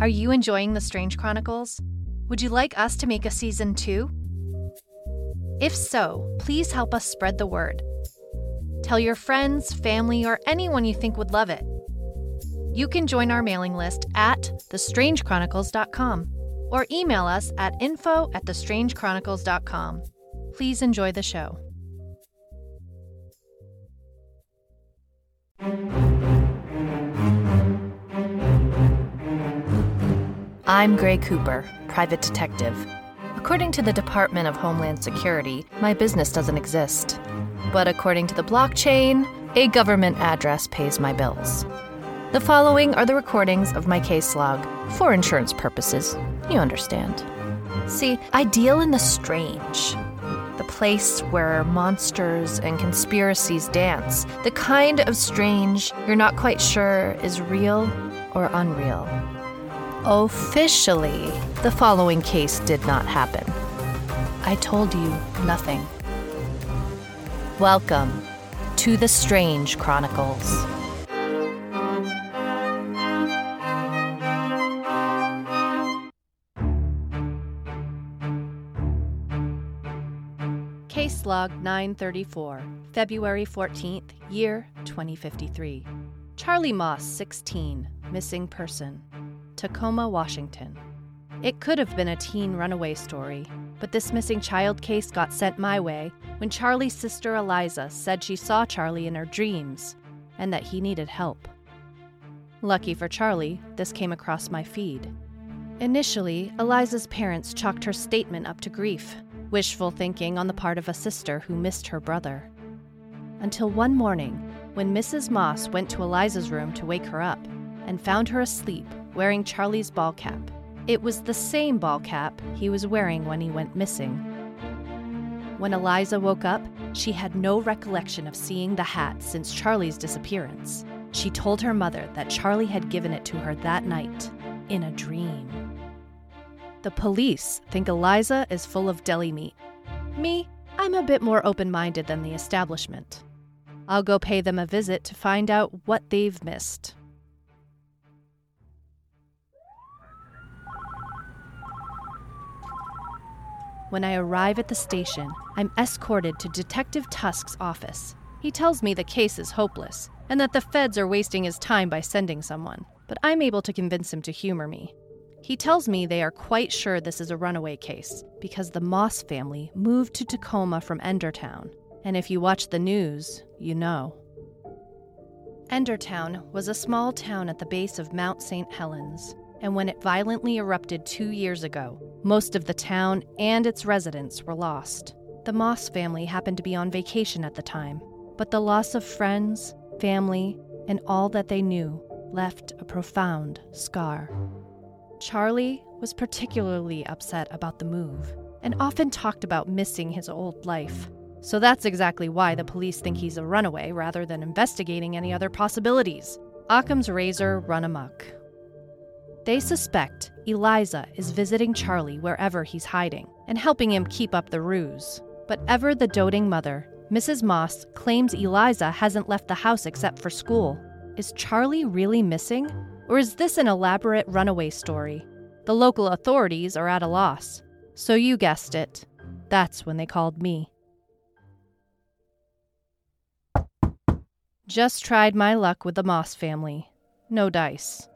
Are you enjoying The Strange Chronicles? Would you like us to make a season two? If so, please help us spread the word. Tell your friends, family, or anyone you think would love it. You can join our mailing list at thestrangechronicles.com or email us at info at thestrangechronicles.com. Please enjoy the show. I'm Gray Cooper, private detective. According to the Department of Homeland Security, my business doesn't exist. But according to the blockchain, a government address pays my bills. The following are the recordings of my case log for insurance purposes. You understand. See, I deal in the strange. The place where monsters and conspiracies dance. The kind of strange you're not quite sure is real or unreal. Officially, the following case did not happen. I told you nothing. Welcome to the Strange Chronicles. Case log 934, February 14th, year 2053. Charlie Moss, 16, missing person. Tacoma, Washington. It could have been a teen runaway story, but this missing child case got sent my way when Charlie's sister Eliza said she saw Charlie in her dreams and that he needed help. Lucky for Charlie, this came across my feed. Initially, Eliza's parents chalked her statement up to grief, wishful thinking on the part of a sister who missed her brother. Until one morning, when Mrs. Moss went to Eliza's room to wake her up and found her asleep wearing Charlie's ball cap. It was the same ball cap he was wearing when he went missing. When Eliza woke up, she had no recollection of seeing the hat since Charlie's disappearance. She told her mother that Charlie had given it to her that night, in a dream. The police think Eliza is full of deli meat. Me, I'm a bit more open minded than the establishment. I'll go pay them a visit to find out what they've missed. When I arrive at the station, I'm escorted to Detective Tusk's office. He tells me the case is hopeless and that the feds are wasting his time by sending someone, but I'm able to convince him to humor me. He tells me they are quite sure this is a runaway case because the Moss family moved to Tacoma from Endertown, and if you watch the news, you know. Endertown was a small town at the base of Mount St. Helens, and when it violently erupted two years ago, most of the town and its residents were lost. The Moss family happened to be on vacation at the time, but the loss of friends, family, and all that they knew left a profound scar. Charlie was particularly upset about the move and often talked about missing his old life. So that's exactly why the police think he's a runaway rather than investigating any other possibilities. Occam's razor run amok. They suspect Eliza is visiting Charlie wherever he's hiding and helping him keep up the ruse. But ever the doting mother, Mrs. Moss claims Eliza hasn't left the house except for school. Is Charlie really missing? Or is this an elaborate runaway story? The local authorities are at a loss. So you guessed it. That's when they called me. Just tried my luck with the Moss family. No dice.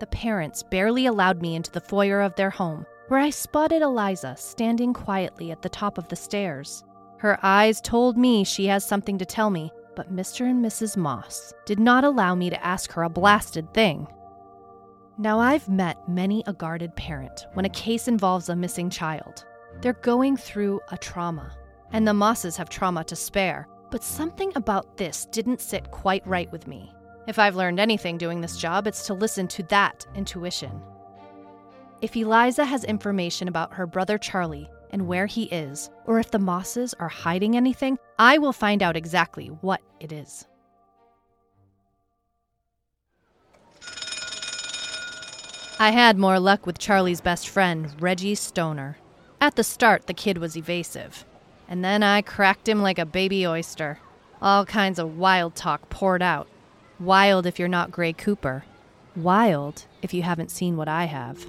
The parents barely allowed me into the foyer of their home, where I spotted Eliza standing quietly at the top of the stairs. Her eyes told me she has something to tell me, but Mr. and Mrs. Moss did not allow me to ask her a blasted thing. Now, I've met many a guarded parent when a case involves a missing child. They're going through a trauma, and the Mosses have trauma to spare, but something about this didn't sit quite right with me. If I've learned anything doing this job, it's to listen to that intuition. If Eliza has information about her brother Charlie and where he is, or if the Mosses are hiding anything, I will find out exactly what it is. I had more luck with Charlie's best friend, Reggie Stoner. At the start, the kid was evasive, and then I cracked him like a baby oyster. All kinds of wild talk poured out, Wild if you're not Gray Cooper. Wild, if you haven't seen what I have.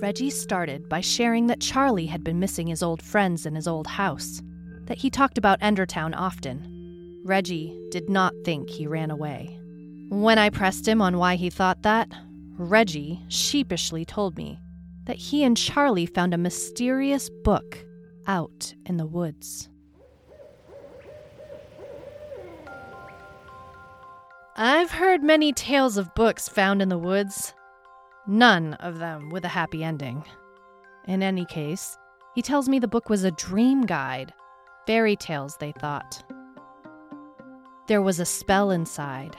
Reggie started by sharing that Charlie had been missing his old friends in his old house, that he talked about Endertown often. Reggie did not think he ran away. When I pressed him on why he thought that, Reggie sheepishly told me that he and Charlie found a mysterious book out in the woods. I've heard many tales of books found in the woods, none of them with a happy ending. In any case, he tells me the book was a dream guide. Fairy tales, they thought. There was a spell inside.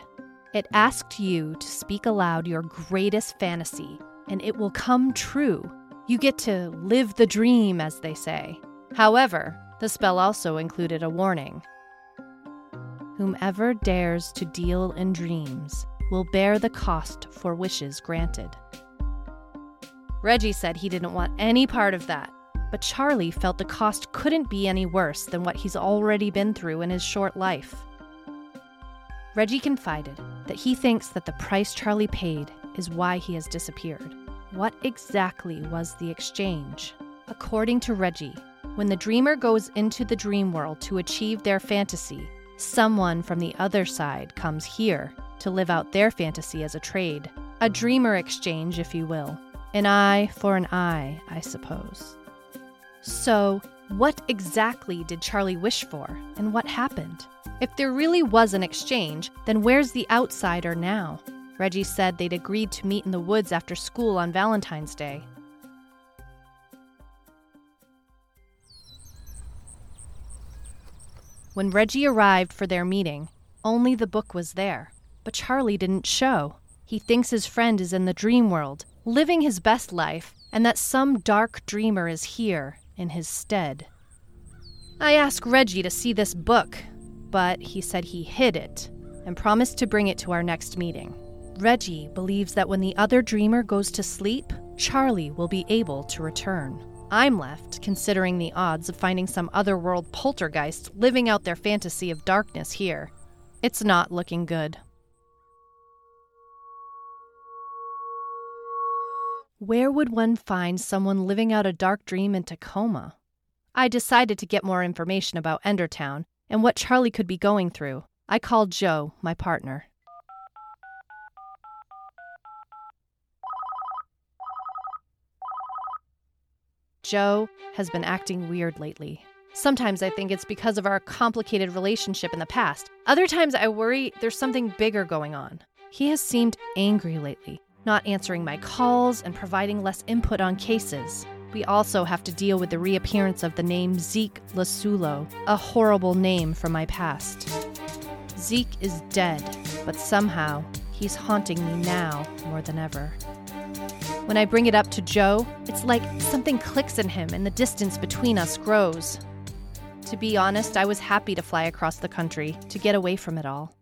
It asked you to speak aloud your greatest fantasy, and it will come true. You get to live the dream, as they say. However, the spell also included a warning. Whomever dares to deal in dreams will bear the cost for wishes granted. Reggie said he didn't want any part of that, but Charlie felt the cost couldn't be any worse than what he's already been through in his short life. Reggie confided that he thinks that the price Charlie paid is why he has disappeared. What exactly was the exchange? According to Reggie, when the dreamer goes into the dream world to achieve their fantasy, someone from the other side comes here to live out their fantasy as a trade. A dreamer exchange, if you will. An eye for an eye, I suppose. So, what exactly did Charlie wish for, and what happened? If there really was an exchange, then where's the outsider now? Reggie said they'd agreed to meet in the woods after school on Valentine's Day. When Reggie arrived for their meeting, only the book was there. But Charlie didn't show. He thinks his friend is in the dream world, living his best life, and that some dark dreamer is here in his stead. I asked Reggie to see this book, but he said he hid it and promised to bring it to our next meeting. Reggie believes that when the other dreamer goes to sleep, Charlie will be able to return. I'm left considering the odds of finding some otherworld poltergeist living out their fantasy of darkness here. It's not looking good. Where would one find someone living out a dark dream in Tacoma? I decided to get more information about Endertown and what Charlie could be going through. I called Joe, my partner. Joe has been acting weird lately. Sometimes I think it's because of our complicated relationship in the past. Other times I worry there's something bigger going on. He has seemed angry lately, not answering my calls and providing less input on cases. We also have to deal with the reappearance of the name Zeke Lasulo, a horrible name from my past. Zeke is dead, but somehow he's haunting me now more than ever. When I bring it up to Joe, it's like something clicks in him and the distance between us grows. To be honest, I was happy to fly across the country to get away from it all.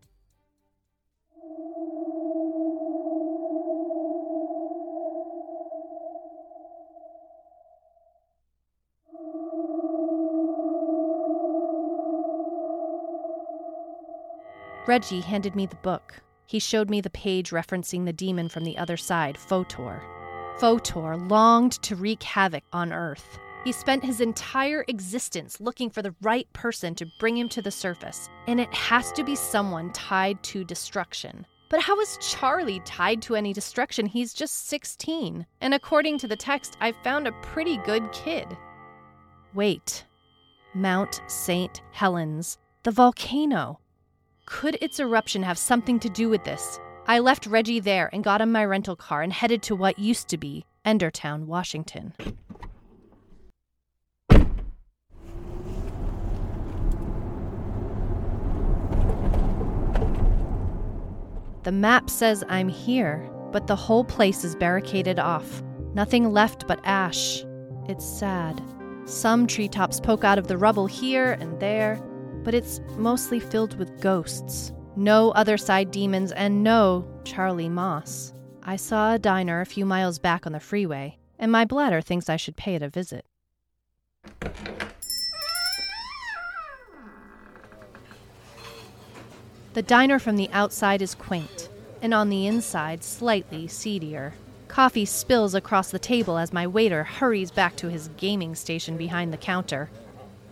Reggie handed me the book. He showed me the page referencing the demon from the other side, Photor. Photor longed to wreak havoc on Earth. He spent his entire existence looking for the right person to bring him to the surface, and it has to be someone tied to destruction. But how is Charlie tied to any destruction? He's just 16. And according to the text, I found a pretty good kid. Wait. Mount St. Helens, the volcano. Could its eruption have something to do with this? I left Reggie there and got in my rental car and headed to what used to be Endertown, Washington. The map says I'm here, but the whole place is barricaded off. Nothing left but ash. It's sad. Some treetops poke out of the rubble here and there, but it's mostly filled with ghosts. No other side demons and no Charlie Moss. I saw a diner a few miles back on the freeway, and my bladder thinks I should pay it a visit. The diner from the outside is quaint. and on the inside, slightly seedier. Coffee spills across the table as my waiter hurries back to his gaming station behind the counter.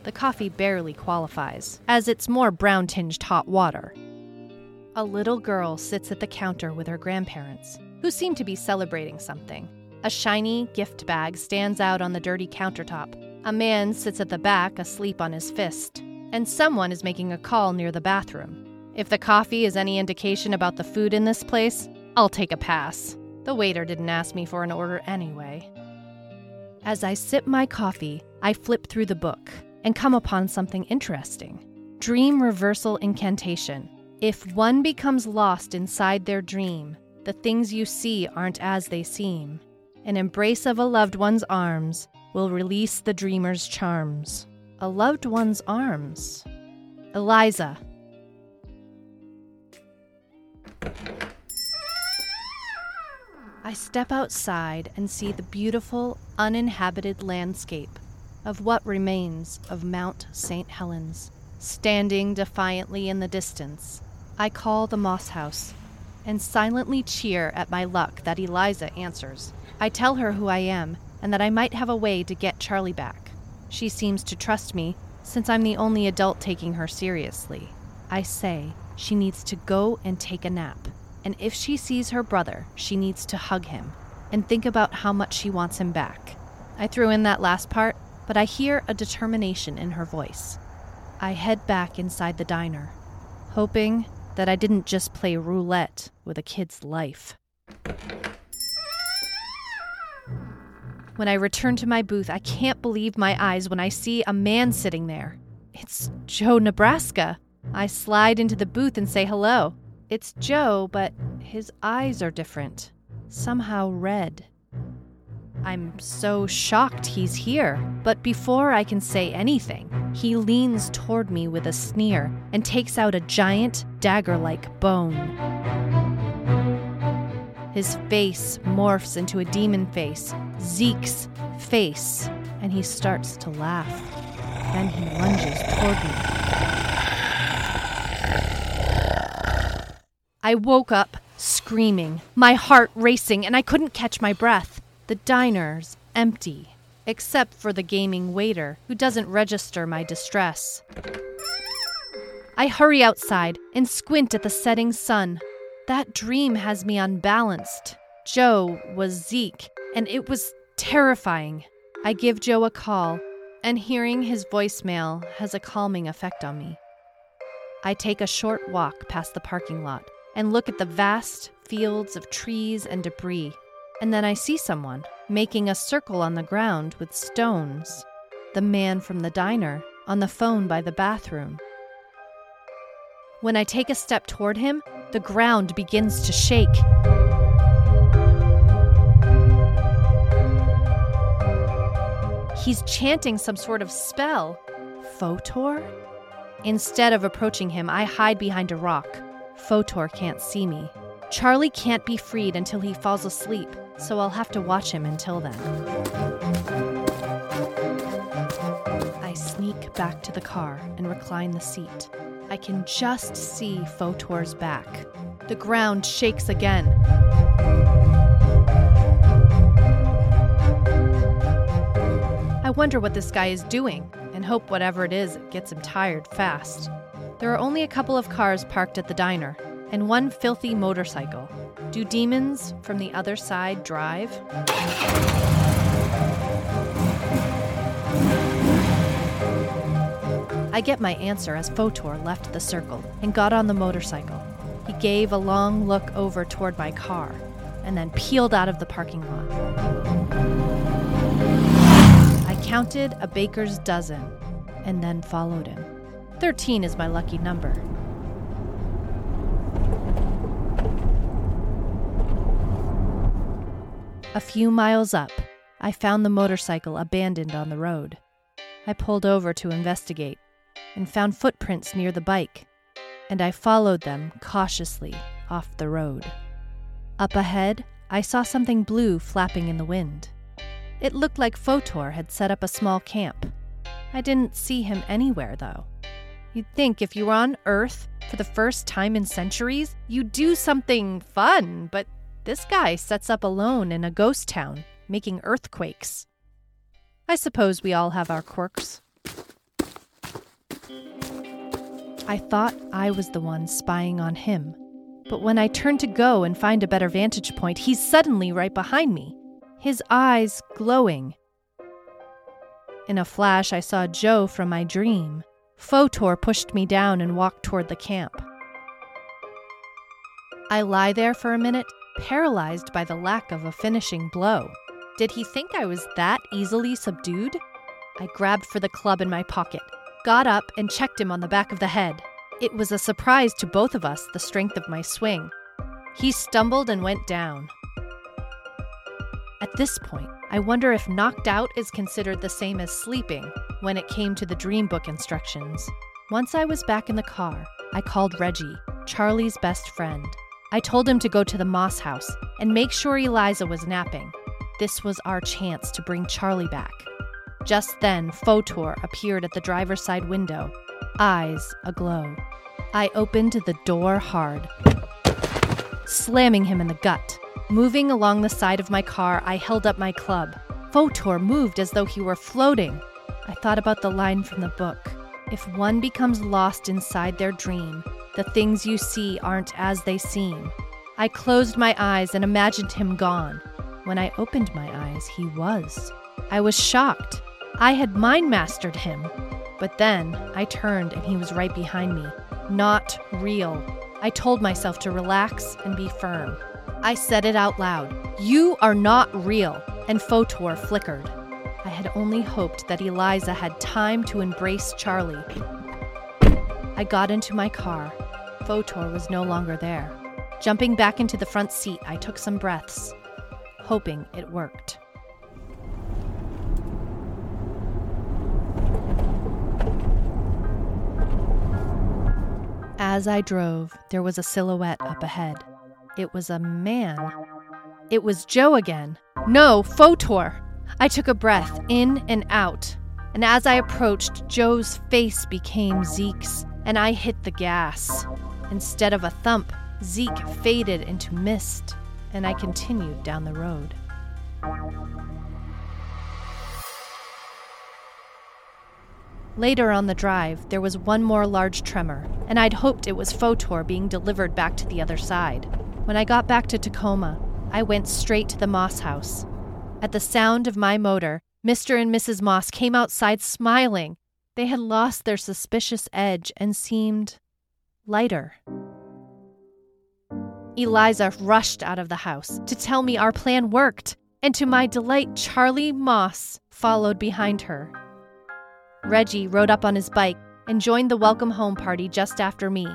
The coffee barely qualifies, as it's more brown tinged hot water. A little girl sits at the counter with her grandparents, who seem to be celebrating something. A shiny gift bag stands out on the dirty countertop. A man sits at the back, asleep on his fist, and someone is making a call near the bathroom. If the coffee is any indication about the food in this place, I'll take a pass. The waiter didn't ask me for an order anyway. As I sip my coffee, I flip through the book and come upon something interesting Dream Reversal Incantation. If one becomes lost inside their dream, the things you see aren't as they seem. An embrace of a loved one's arms will release the dreamer's charms. A loved one's arms. Eliza. I step outside and see the beautiful, uninhabited landscape of what remains of Mount St. Helens. Standing defiantly in the distance, I call the Moss House and silently cheer at my luck that Eliza answers. I tell her who I am and that I might have a way to get Charlie back. She seems to trust me since I'm the only adult taking her seriously. I say she needs to go and take a nap, and if she sees her brother, she needs to hug him and think about how much she wants him back. I threw in that last part, but I hear a determination in her voice. I head back inside the diner, hoping that I didn't just play roulette with a kid's life. When I return to my booth, I can't believe my eyes when I see a man sitting there. It's Joe Nebraska. I slide into the booth and say hello. It's Joe, but his eyes are different, somehow red. I'm so shocked he's here, but before I can say anything, he leans toward me with a sneer and takes out a giant, dagger like bone. His face morphs into a demon face, Zeke's face, and he starts to laugh. Then he lunges toward me. I woke up screaming, my heart racing, and I couldn't catch my breath. The diner's empty, except for the gaming waiter, who doesn't register my distress. I hurry outside and squint at the setting sun. That dream has me unbalanced. Joe was Zeke, and it was terrifying. I give Joe a call, and hearing his voicemail has a calming effect on me. I take a short walk past the parking lot and look at the vast fields of trees and debris, and then I see someone making a circle on the ground with stones. The man from the diner on the phone by the bathroom. When I take a step toward him, the ground begins to shake. He's chanting some sort of spell. Photor? Instead of approaching him, I hide behind a rock. Photor can't see me. Charlie can't be freed until he falls asleep, so I'll have to watch him until then. I sneak back to the car and recline the seat. I can just see Fotor's back. The ground shakes again. I wonder what this guy is doing and hope whatever it is it gets him tired fast. There are only a couple of cars parked at the diner and one filthy motorcycle. Do demons from the other side drive? I get my answer as Fotor left the circle and got on the motorcycle. He gave a long look over toward my car and then peeled out of the parking lot. I counted a baker's dozen and then followed him. 13 is my lucky number. A few miles up, I found the motorcycle abandoned on the road. I pulled over to investigate and found footprints near the bike, and I followed them cautiously off the road. Up ahead, I saw something blue flapping in the wind. It looked like Photor had set up a small camp. I didn't see him anywhere, though. You'd think if you were on Earth for the first time in centuries, you'd do something fun, but this guy sets up alone in a ghost town, making earthquakes. I suppose we all have our quirks. I thought I was the one spying on him. But when I turned to go and find a better vantage point, he's suddenly right behind me, his eyes glowing. In a flash, I saw Joe from my dream. Photor pushed me down and walked toward the camp. I lie there for a minute, paralyzed by the lack of a finishing blow. Did he think I was that easily subdued? I grabbed for the club in my pocket, got up, and checked him on the back of the head. It was a surprise to both of us the strength of my swing. He stumbled and went down. At this point, I wonder if knocked out is considered the same as sleeping when it came to the dream book instructions. Once I was back in the car, I called Reggie, Charlie's best friend. I told him to go to the Moss house and make sure Eliza was napping. This was our chance to bring Charlie back. Just then, Photor appeared at the driver's side window, eyes aglow. I opened the door hard, slamming him in the gut. Moving along the side of my car, I held up my club. Photor moved as though he were floating. I thought about the line from the book If one becomes lost inside their dream, the things you see aren't as they seem. I closed my eyes and imagined him gone. When I opened my eyes, he was. I was shocked. I had mind mastered him. But then I turned and he was right behind me. Not real. I told myself to relax and be firm. I said it out loud You are not real. And Photor flickered. I had only hoped that Eliza had time to embrace Charlie. I got into my car. Photor was no longer there. Jumping back into the front seat, I took some breaths, hoping it worked. As I drove, there was a silhouette up ahead. It was a man. It was Joe again. No, Photor! I took a breath in and out, and as I approached, Joe's face became Zeke's, and I hit the gas. Instead of a thump, Zeke faded into mist, and I continued down the road. Later on the drive, there was one more large tremor, and I'd hoped it was Photor being delivered back to the other side. When I got back to Tacoma, I went straight to the Moss house. At the sound of my motor, Mr. and Mrs. Moss came outside smiling. They had lost their suspicious edge and seemed lighter. Eliza rushed out of the house to tell me our plan worked, and to my delight, Charlie Moss followed behind her. Reggie rode up on his bike and joined the welcome home party just after me.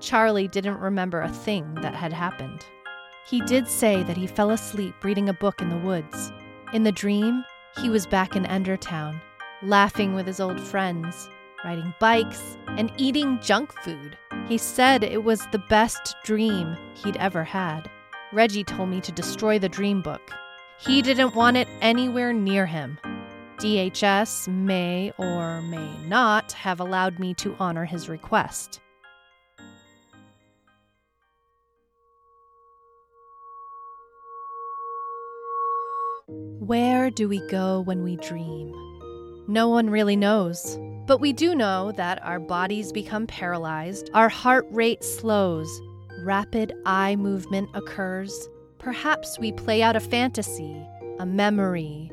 Charlie didn't remember a thing that had happened. He did say that he fell asleep reading a book in the woods. In the dream, he was back in Endertown, laughing with his old friends, riding bikes, and eating junk food. He said it was the best dream he'd ever had. Reggie told me to destroy the dream book. He didn't want it anywhere near him. DHS may or may not have allowed me to honor his request. Where do we go when we dream? No one really knows. But we do know that our bodies become paralyzed, our heart rate slows, rapid eye movement occurs. Perhaps we play out a fantasy, a memory,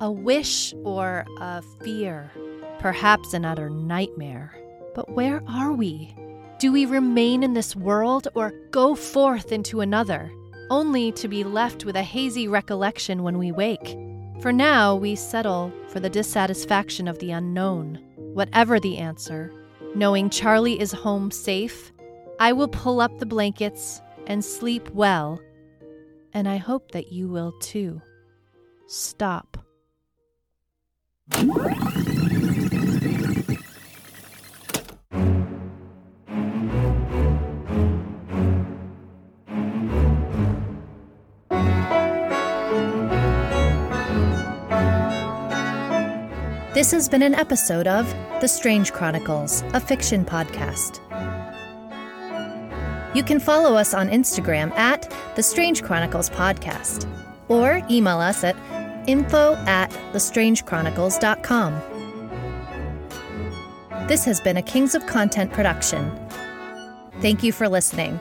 a wish or a fear, perhaps another nightmare. But where are we? Do we remain in this world or go forth into another, only to be left with a hazy recollection when we wake? For now, we settle for the dissatisfaction of the unknown. Whatever the answer, knowing Charlie is home safe, I will pull up the blankets and sleep well, and I hope that you will too. Stop. This has been an episode of The Strange Chronicles, a fiction podcast. You can follow us on Instagram at The Strange Chronicles Podcast or email us at info at thestrangechronicles.com. This has been a Kings of Content production. Thank you for listening.